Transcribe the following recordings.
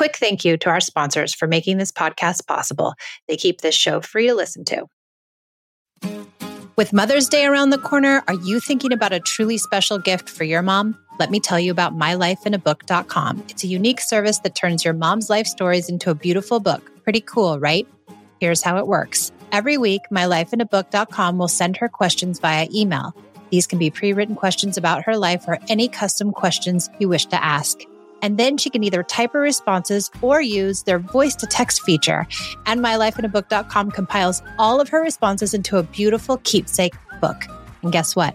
quick thank you to our sponsors for making this podcast possible. They keep this show free to listen to. With Mother's Day around the corner, are you thinking about a truly special gift for your mom? Let me tell you about mylifeinabook.com. It's a unique service that turns your mom's life stories into a beautiful book. Pretty cool, right? Here's how it works. Every week, mylifeinabook.com will send her questions via email. These can be pre written questions about her life or any custom questions you wish to ask. And then she can either type her responses or use their voice to text feature. And mylifeinabook.com compiles all of her responses into a beautiful keepsake book. And guess what?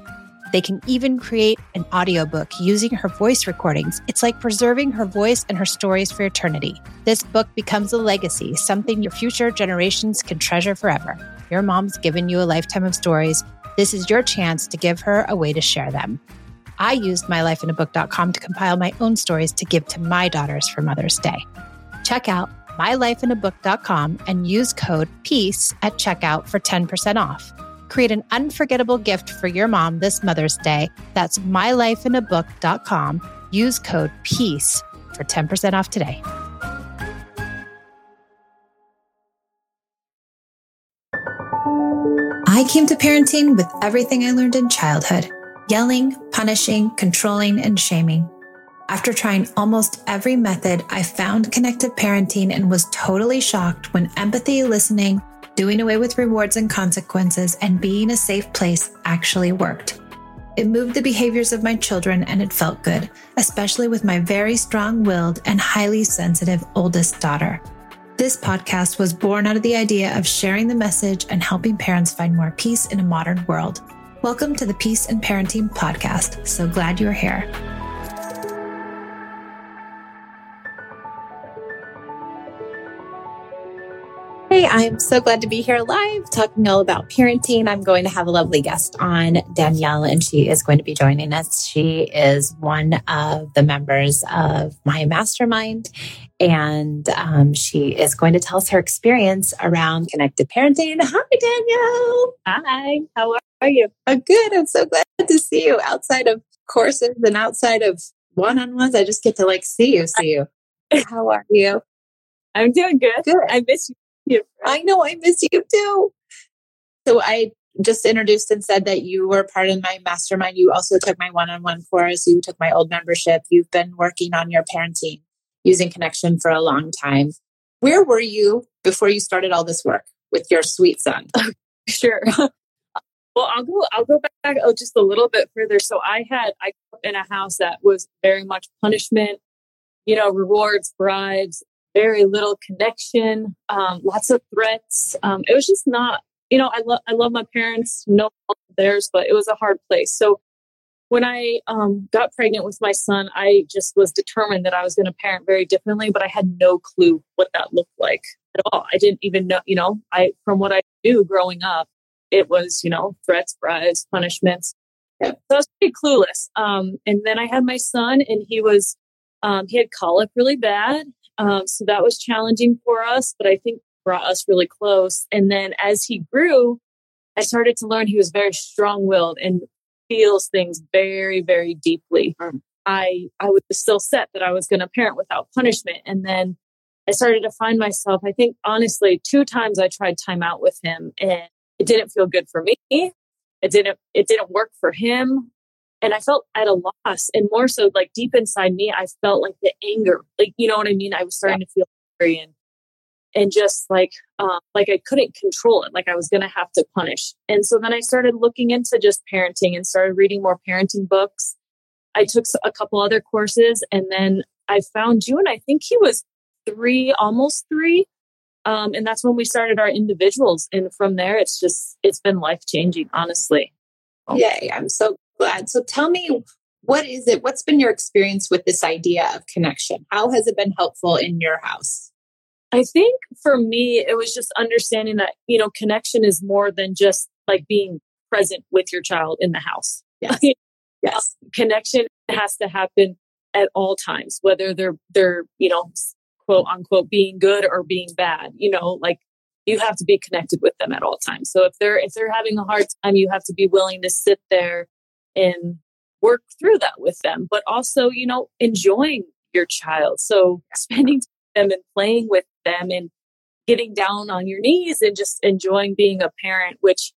They can even create an audiobook using her voice recordings. It's like preserving her voice and her stories for eternity. This book becomes a legacy, something your future generations can treasure forever. Your mom's given you a lifetime of stories. This is your chance to give her a way to share them. I used mylifeinabook.com to compile my own stories to give to my daughters for Mother's Day. Check out mylifeinabook.com and use code PEACE at checkout for 10% off. Create an unforgettable gift for your mom this Mother's Day. That's mylifeinabook.com. Use code PEACE for 10% off today. I came to parenting with everything I learned in childhood yelling, punishing, controlling, and shaming. After trying almost every method, I found connected parenting and was totally shocked when empathy, listening, doing away with rewards and consequences, and being a safe place actually worked. It moved the behaviors of my children and it felt good, especially with my very strong willed and highly sensitive oldest daughter. This podcast was born out of the idea of sharing the message and helping parents find more peace in a modern world. Welcome to the Peace and Parenting Podcast. So glad you're here. Hey, I'm so glad to be here live talking all about parenting. I'm going to have a lovely guest on, Danielle, and she is going to be joining us. She is one of the members of my mastermind, and um, she is going to tell us her experience around connected parenting. Hi, Danielle. Hi, how are you? I'm good. I'm so glad to see you outside of courses and outside of one on ones. I just get to like see you, see you. How are you? I'm doing good. Good. I miss you I know I miss you too. So I just introduced and said that you were part of my mastermind. You also took my one on one course. You took my old membership. You've been working on your parenting using connection for a long time. Where were you before you started all this work with your sweet son? sure. well, I'll go, I'll go back oh, just a little bit further. So I had, I grew up in a house that was very much punishment, you know, rewards, bribes, very little connection, um, lots of threats. Um, it was just not, you know, I love I love my parents, no theirs, but it was a hard place. So when I um, got pregnant with my son, I just was determined that I was going to parent very differently, but I had no clue what that looked like at all. I didn't even know, you know, I from what I knew growing up, it was, you know, threats, bribes, punishments. So I was pretty clueless. Um, and then I had my son, and he was um, he had colic really bad, um, so that was challenging for us, but I think brought us really close. And then as he grew, I started to learn he was very strong willed and feels things very, very deeply. Mm. I, I was still set that I was going to parent without punishment. And then I started to find myself, I think honestly, two times I tried time out with him and it didn't feel good for me. It didn't, it didn't work for him and I felt at a loss and more so like deep inside me, I felt like the anger, like, you know what I mean? I was starting yeah. to feel angry and, and just like, um, like I couldn't control it. Like I was to have to punish. And so then I started looking into just parenting and started reading more parenting books. I took a couple other courses and then I found you and I think he was three, almost three. Um, and that's when we started our individuals. And from there, it's just, it's been life changing, honestly. Yay. I'm so glad. So tell me, what is it? What's been your experience with this idea of connection? How has it been helpful in your house? I think for me, it was just understanding that, you know, connection is more than just like being present with your child in the house. Yes. yes. connection has to happen at all times, whether they're, they're, you know, quote unquote being good or being bad, you know, like you have to be connected with them at all times. So if they're, if they're having a hard time, you have to be willing to sit there and work through that with them, but also, you know, enjoying your child. So spending time with them and playing with them and getting down on your knees and just enjoying being a parent, which,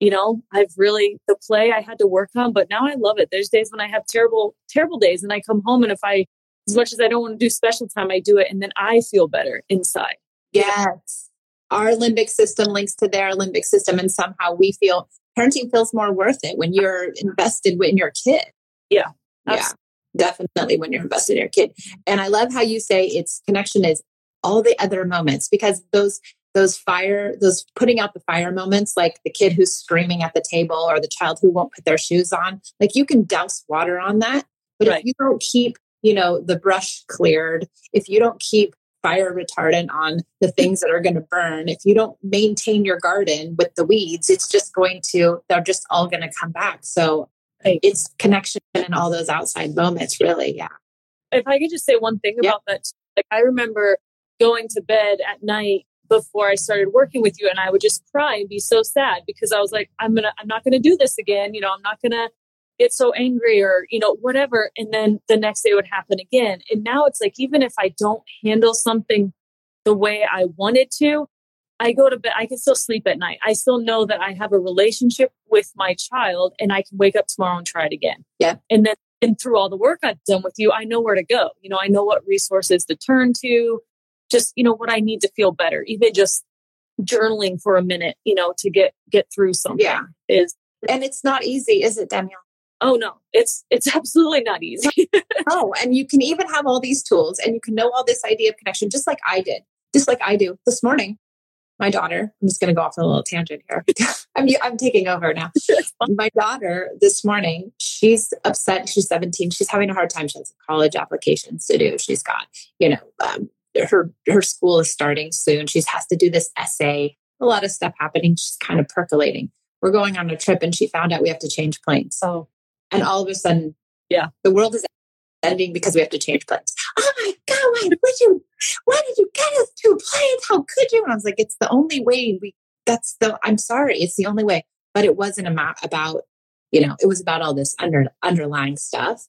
you know, I've really, the play I had to work on, but now I love it. There's days when I have terrible, terrible days and I come home and if I, as much as I don't want to do special time, I do it and then I feel better inside. Yes. Our limbic system links to their limbic system and somehow we feel parenting feels more worth it when you're invested in your kid. Yeah. Yeah. Definitely when you're invested in your kid. And I love how you say it's connection is all the other moments because those those fire those putting out the fire moments like the kid who's screaming at the table or the child who won't put their shoes on like you can douse water on that but right. if you don't keep you know the brush cleared. If you don't keep fire retardant on the things that are going to burn if you don't maintain your garden with the weeds it's just going to they're just all going to come back. So it's connection and all those outside moments really yeah. If i could just say one thing about that like i remember going to bed at night before I started working with you and I would just cry and be so sad because I was like, I'm gonna, I'm not gonna do this again. You know, I'm not gonna get so angry or, you know, whatever. And then the next day would happen again. And now it's like, even if I don't handle something the way I wanted to, I go to bed, I can still sleep at night. I still know that I have a relationship with my child and I can wake up tomorrow and try it again. Yeah. And then, and through all the work I've done with you, I know where to go. You know, I know what resources to turn to just, you know, what I need to feel better, even just journaling for a minute, you know, to get, get through something yeah. is. And it's not easy, is it, Danielle? Oh no, it's it's absolutely not easy. oh, and you can even have all these tools and you can know all this idea of connection just like I did. Just like I do this morning. My daughter, I'm just going to go off on a little tangent here. I'm I'm taking over now. My daughter this morning, she's upset. She's 17. She's having a hard time. She has college applications to do. She's got, you know, um, her her school is starting soon. She has to do this essay. A lot of stuff happening. She's kind of percolating. We're going on a trip, and she found out we have to change planes. Oh, and all of a sudden, yeah, the world is ending because we have to change planes. Oh my god! Why would you? Why did you get us two planes? How could you? And I was like, it's the only way. We. That's the. I'm sorry. It's the only way. But it wasn't about about you know. It was about all this under underlying stuff.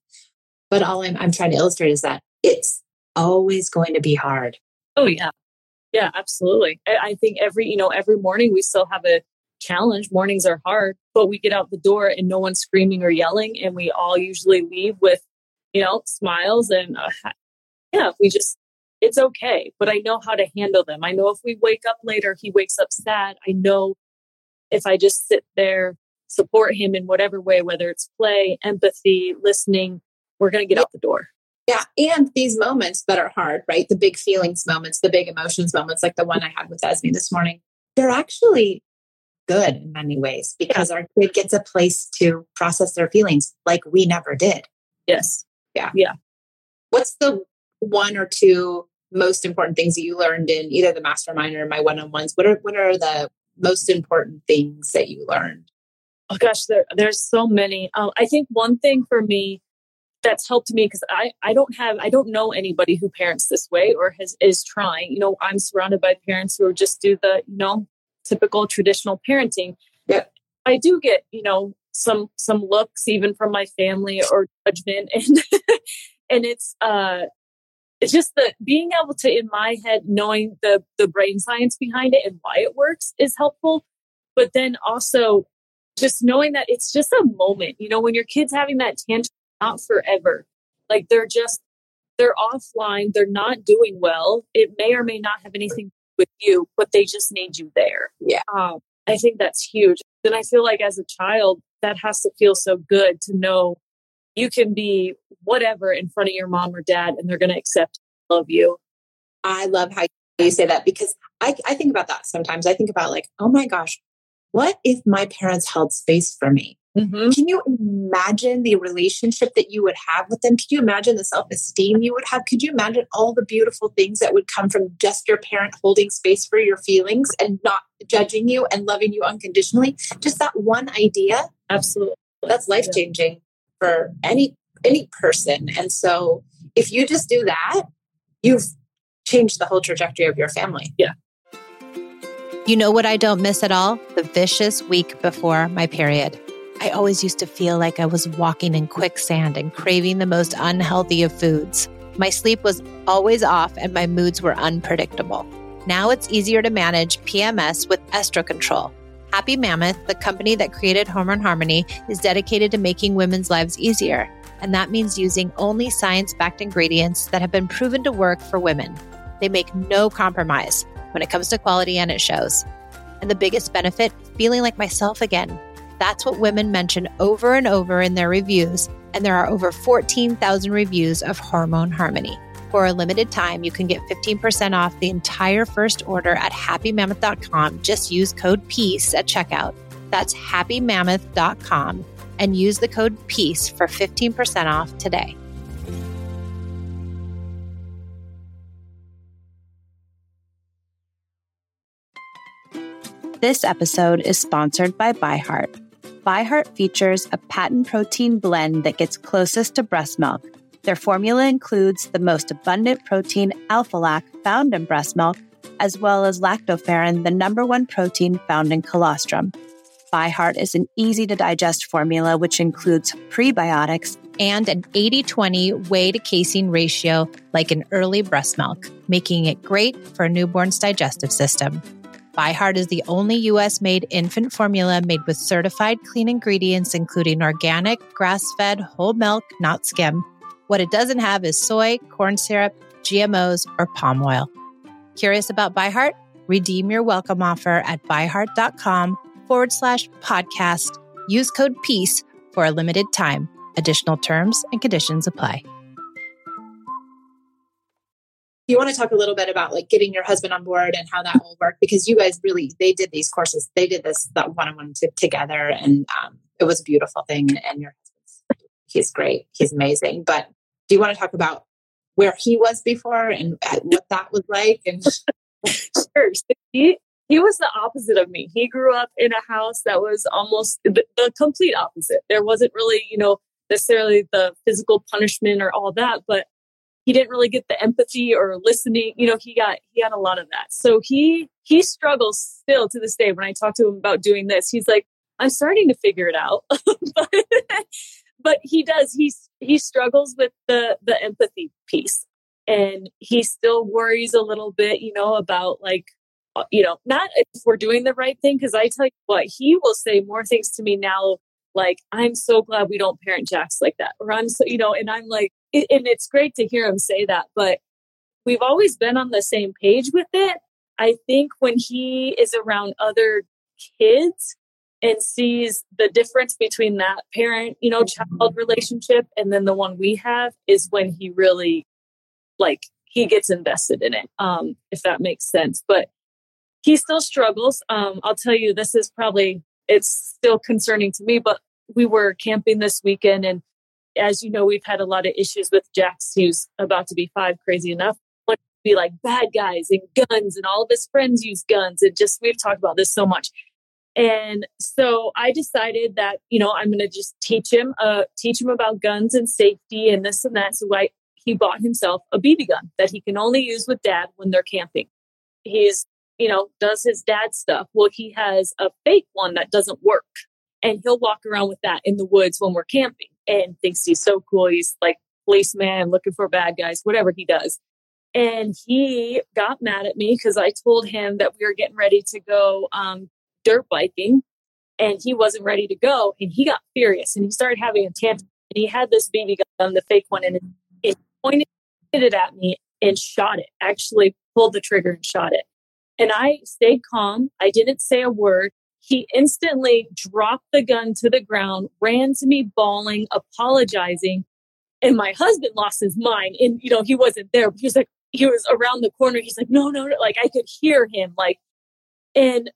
But all I'm I'm trying to illustrate is that it's always going to be hard. Oh, yeah. Yeah, absolutely. I, I think every, you know, every morning we still have a challenge. Mornings are hard, but we get out the door and no one's screaming or yelling. And we all usually leave with, you know, smiles and, uh, yeah, we just, it's okay. But I know how to handle them. I know if we wake up later, he wakes up sad. I know if I just sit there, support him in whatever way, whether it's play, empathy, listening, we're going to get out the door. Yeah. And these moments that are hard, right? The big feelings moments, the big emotions moments, like the one I had with Esme this morning, they're actually good in many ways because our kid gets a place to process their feelings like we never did. Yes. Yeah. Yeah. What's the one or two most important things that you learned in either the mastermind or my one-on-ones? What are what are the most important things that you learned? Oh gosh, there, there's so many. Uh, I think one thing for me that's helped me because I, I don't have I don't know anybody who parents this way or has is trying. You know, I'm surrounded by parents who just do the, you know, typical traditional parenting. Yeah. I do get, you know, some some looks even from my family or judgment and and it's uh it's just the being able to in my head knowing the the brain science behind it and why it works is helpful but then also just knowing that it's just a moment you know when your kid's having that tantrum not forever. Like they're just, they're offline. They're not doing well. It may or may not have anything with you, but they just need you there. Yeah. Um, I think that's huge. And I feel like as a child, that has to feel so good to know you can be whatever in front of your mom or dad and they're going to accept love you. I love how you say that because I, I think about that sometimes. I think about like, oh my gosh, what if my parents held space for me? Mm-hmm. Can you imagine the relationship that you would have with them? Could you imagine the self esteem you would have? Could you imagine all the beautiful things that would come from just your parent holding space for your feelings and not judging you and loving you unconditionally? Just that one idea. Absolutely. That's life changing yeah. for any any person. And so if you just do that, you've changed the whole trajectory of your family. Yeah. You know what I don't miss at all? The vicious week before my period. I always used to feel like I was walking in quicksand and craving the most unhealthy of foods. My sleep was always off and my moods were unpredictable. Now it's easier to manage PMS with Estro Control. Happy Mammoth, the company that created Hormone Harmony, is dedicated to making women's lives easier. And that means using only science backed ingredients that have been proven to work for women. They make no compromise when it comes to quality, and it shows. And the biggest benefit, feeling like myself again. That's what women mention over and over in their reviews. And there are over 14,000 reviews of Hormone Harmony. For a limited time, you can get 15% off the entire first order at happymammoth.com. Just use code PEACE at checkout. That's happymammoth.com and use the code PEACE for 15% off today. This episode is sponsored by ByHeart. ByHeart features a patent protein blend that gets closest to breast milk their formula includes the most abundant protein alpha lac found in breast milk, as well as lactoferrin, the number one protein found in colostrum. ByHeart is an easy to digest formula which includes prebiotics and an 80 20 whey to casein ratio like an early breast milk, making it great for a newborn's digestive system. ByHeart is the only US made infant formula made with certified clean ingredients, including organic, grass fed, whole milk, not skim what it doesn't have is soy, corn syrup, GMOs, or palm oil. Curious about ByHeart? Redeem your welcome offer at byheart.com forward slash podcast. Use code PEACE for a limited time. Additional terms and conditions apply. You want to talk a little bit about like getting your husband on board and how that will work because you guys really they did these courses they did this that one on one together and um, it was a beautiful thing and your husband's he's great he's amazing but do you want to talk about where he was before and what that was like? And sure. He he was the opposite of me. He grew up in a house that was almost the, the complete opposite. There wasn't really, you know, necessarily the physical punishment or all that, but he didn't really get the empathy or listening you know he got he had a lot of that. So he he struggles still to this day when i talk to him about doing this. He's like i'm starting to figure it out. But, but he does he he struggles with the the empathy piece. And he still worries a little bit you know about like uh, you know not if we're doing the right thing because i tell you what he will say more things to me now like i'm so glad we don't parent Jax like that or i'm so you know and i'm like and it's great to hear him say that but we've always been on the same page with it i think when he is around other kids and sees the difference between that parent, you know, child relationship and then the one we have is when he really like he gets invested in it. Um, if that makes sense. But he still struggles. Um, I'll tell you this is probably it's still concerning to me, but we were camping this weekend and as you know, we've had a lot of issues with Jax, who's about to be five, crazy enough. to be like bad guys and guns, and all of his friends use guns. And just we've talked about this so much. And so I decided that, you know, I'm going to just teach him, uh, teach him about guns and safety and this and that. So I, he bought himself a BB gun that he can only use with dad when they're camping. He's, you know, does his dad stuff. Well, he has a fake one that doesn't work and he'll walk around with that in the woods when we're camping and thinks he's so cool. He's like policeman looking for bad guys, whatever he does. And he got mad at me because I told him that we were getting ready to go um, dirt biking and he wasn't ready to go and he got furious and he started having a tantrum and he had this BB gun, the fake one, and it pointed it at me and shot it. Actually pulled the trigger and shot it. And I stayed calm. I didn't say a word. He instantly dropped the gun to the ground, ran to me bawling, apologizing. And my husband lost his mind. And, you know, he wasn't there, but he was like, he was around the corner. He's like, no, no, no. Like I could hear him like, and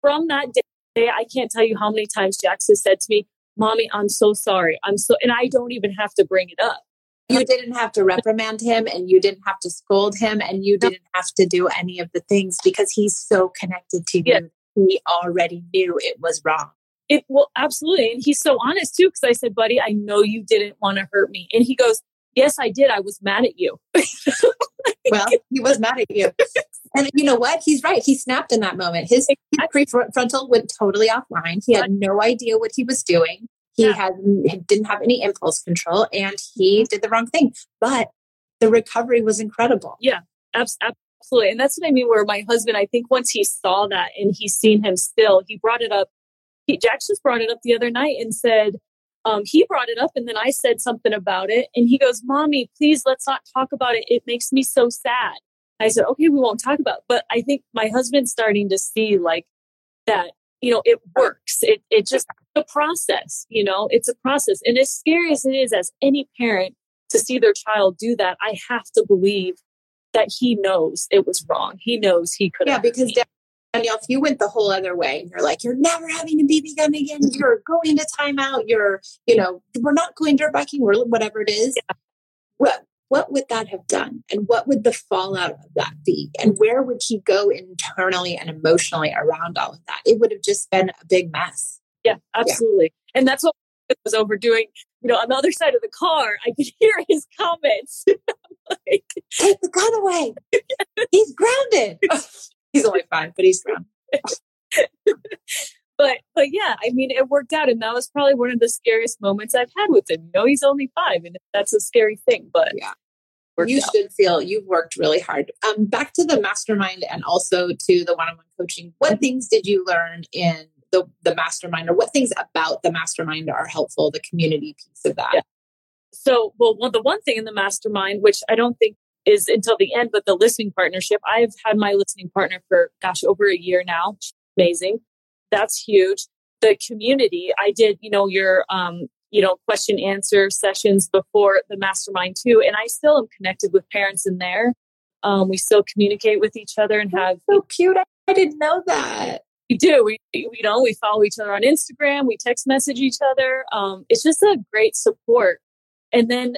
from that day, I can't tell you how many times Jax has said to me, Mommy, I'm so sorry. I'm so, and I don't even have to bring it up. You didn't have to reprimand him and you didn't have to scold him and you didn't have to do any of the things because he's so connected to you. Yeah. He already knew it was wrong. It well, absolutely. And he's so honest too, because I said, buddy, I know you didn't want to hurt me. And he goes, Yes, I did. I was mad at you. well, he was mad at you. And you know what? He's right. He snapped in that moment. His prefrontal went totally offline. He had no idea what he was doing. He yeah. had didn't have any impulse control, and he did the wrong thing. But the recovery was incredible. Yeah, absolutely. And that's what I mean. Where my husband, I think once he saw that and he's seen him still, he brought it up. He, Jax just brought it up the other night and said, um, he brought it up and then I said something about it. And he goes, Mommy, please let's not talk about it. It makes me so sad. I said, okay, we won't talk about it. But I think my husband's starting to see like that, you know, it works. It, it just a process, you know, it's a process. And as scary as it is as any parent to see their child do that, I have to believe that he knows it was wrong. He knows he could. Yeah, because Danielle, if you went the whole other way and you're like, you're never having a BB gun again, mm-hmm. you're going to timeout, you're, you know, we're not going dirt biking, or whatever it is. Yeah. What what would that have done? And what would the fallout of that be? And where would he go internally and emotionally around all of that? It would have just been a big mess. Yeah, absolutely. Yeah. And that's what was overdoing. You know, on the other side of the car, I could hear his comments. like, Take the gun away. he's grounded. he's only five, but he's grounded. but but yeah, I mean, it worked out, and that was probably one of the scariest moments I've had with him. You know, he's only five, and that's a scary thing. But yeah, you out. should feel you've worked really hard. Um, back to the mastermind and also to the one-on-one coaching. What things did you learn in the the mastermind, or what things about the mastermind are helpful? The community piece of that. Yeah. So, well, well, the one thing in the mastermind, which I don't think is until the end, but the listening partnership. I've had my listening partner for gosh over a year now. She's amazing. That's huge. The community. I did, you know, your um, you know, question answer sessions before the mastermind too. And I still am connected with parents in there. Um, we still communicate with each other and have so cute. I didn't know that. We do. We you know we follow each other on Instagram. We text message each other. Um, it's just a great support. And then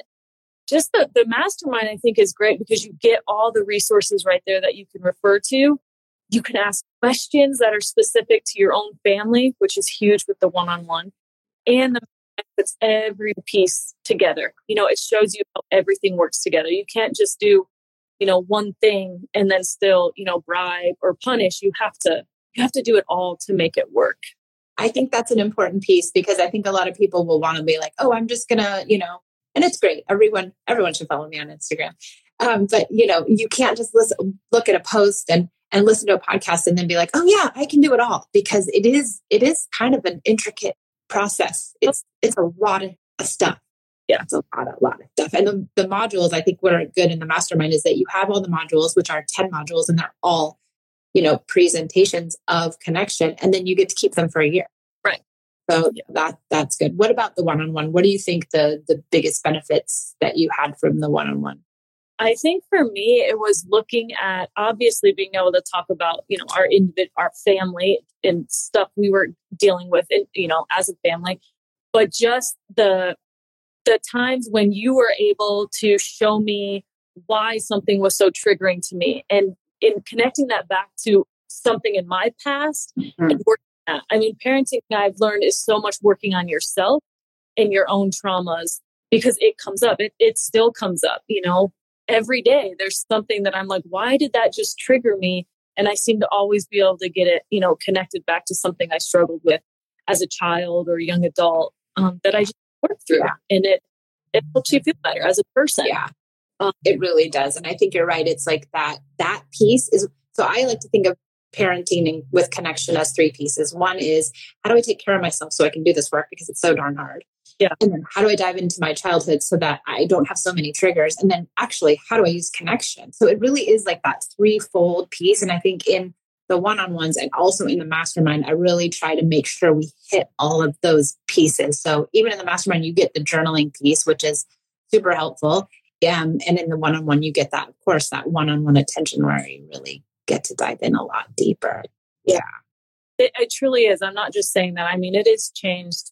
just the, the mastermind, I think, is great because you get all the resources right there that you can refer to. You can ask questions that are specific to your own family, which is huge with the one on one. And the puts every piece together. You know, it shows you how everything works together. You can't just do, you know, one thing and then still, you know, bribe or punish. You have to you have to do it all to make it work. I think that's an important piece because I think a lot of people will want to be like, oh, I'm just gonna, you know, and it's great. Everyone, everyone should follow me on Instagram. Um, but you know, you can't just listen, look at a post and and listen to a podcast and then be like, oh yeah, I can do it all because it is it is kind of an intricate process. It's it's a lot of stuff. Yeah, it's a lot, a lot of stuff. And the, the modules, I think, what are good in the mastermind is that you have all the modules, which are ten modules, and they're all, you know, presentations of connection, and then you get to keep them for a year. Right. So yeah, that that's good. What about the one-on-one? What do you think the the biggest benefits that you had from the one-on-one? I think for me, it was looking at obviously being able to talk about you know our individual, our family and stuff we were dealing with, in, you know, as a family, but just the the times when you were able to show me why something was so triggering to me, and in connecting that back to something in my past mm-hmm. and working I mean, parenting I've learned is so much working on yourself and your own traumas because it comes up. It, it still comes up, you know, every day. There's something that I'm like, why did that just trigger me? And I seem to always be able to get it, you know, connected back to something I struggled with as a child or young adult um, that I just worked through. Yeah. And it, it helps you feel better as a person. Yeah. Um, it really does. And I think you're right. It's like that, that piece is, so I like to think of parenting with connection as three pieces. One is how do I take care of myself so I can do this work because it's so darn hard. Yeah. And then how do I dive into my childhood so that I don't have so many triggers? And then actually, how do I use connection? So it really is like that threefold piece. And I think in the one on ones and also in the mastermind, I really try to make sure we hit all of those pieces. So even in the mastermind, you get the journaling piece, which is super helpful. Um, and in the one on one, you get that, of course, that one on one attention where you really get to dive in a lot deeper. Yeah. It, it truly is. I'm not just saying that. I mean, it has changed,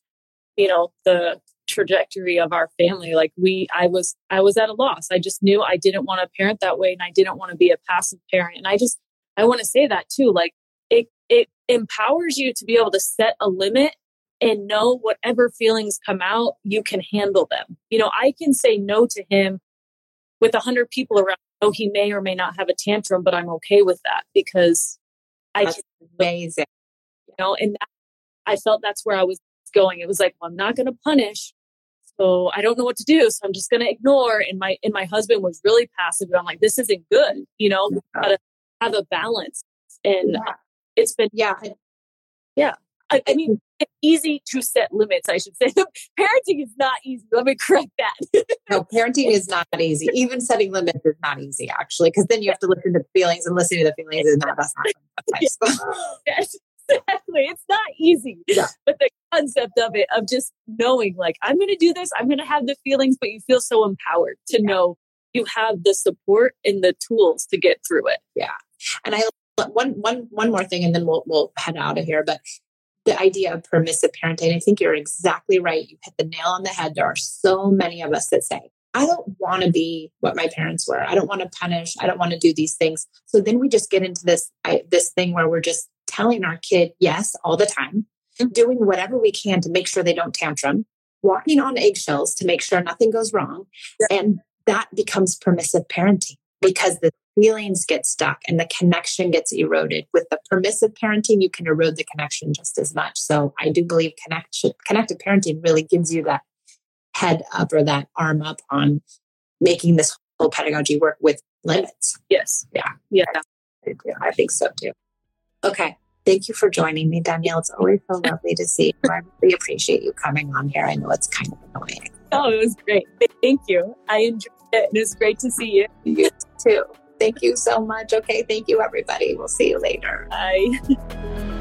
you know, the trajectory of our family. Like we, I was, I was at a loss. I just knew I didn't want to parent that way and I didn't want to be a passive parent. And I just, I want to say that too. Like it, it empowers you to be able to set a limit and know whatever feelings come out, you can handle them. You know, I can say no to him with a hundred people around oh, he may or may not have a tantrum, but I'm okay with that because I that's can, amazing. You know, and that, I felt that's where I was going. It was like, well, I'm not going to punish. so I don't know what to do. So I'm just going to ignore. And my, and my husband was really passive. And I'm like, this isn't good. You know, yeah. gotta have a balance. And yeah. it's been, yeah. Yeah. I, I mean, easy to set limits, I should say. parenting is not easy. Let me correct that. no, parenting is not easy. Even setting limits is not easy, actually, because then you have to listen to feelings and listen to the feelings is not, that's not yes, exactly. It's not easy. Yeah. But the concept of it, of just knowing, like, I'm going to do this, I'm going to have the feelings, but you feel so empowered to yeah. know you have the support and the tools to get through it. Yeah. And I one one one more thing and then we'll we'll head out of here. But the idea of permissive parenting, I think you're exactly right. You hit the nail on the head. There are so many of us that say, I don't want to be what my parents were. I don't want to punish. I don't want to do these things. So then we just get into this I, this thing where we're just telling our kid yes all the time, mm-hmm. doing whatever we can to make sure they don't tantrum, walking on eggshells to make sure nothing goes wrong, and that becomes permissive parenting because the feelings get stuck and the connection gets eroded. With the permissive parenting, you can erode the connection just as much. So I do believe connection, connected parenting really gives you that head up or that arm up on making this whole pedagogy work with limits. Yes. Yeah. Yeah. I think so too. Okay. Thank you for joining me, Danielle. It's always so lovely to see you. I really appreciate you coming on here. I know it's kind of annoying. Oh, it was great. Thank you. I enjoyed it. And it's great to see you. You too. Thank you so much. Okay. Thank you, everybody. We'll see you later. Bye.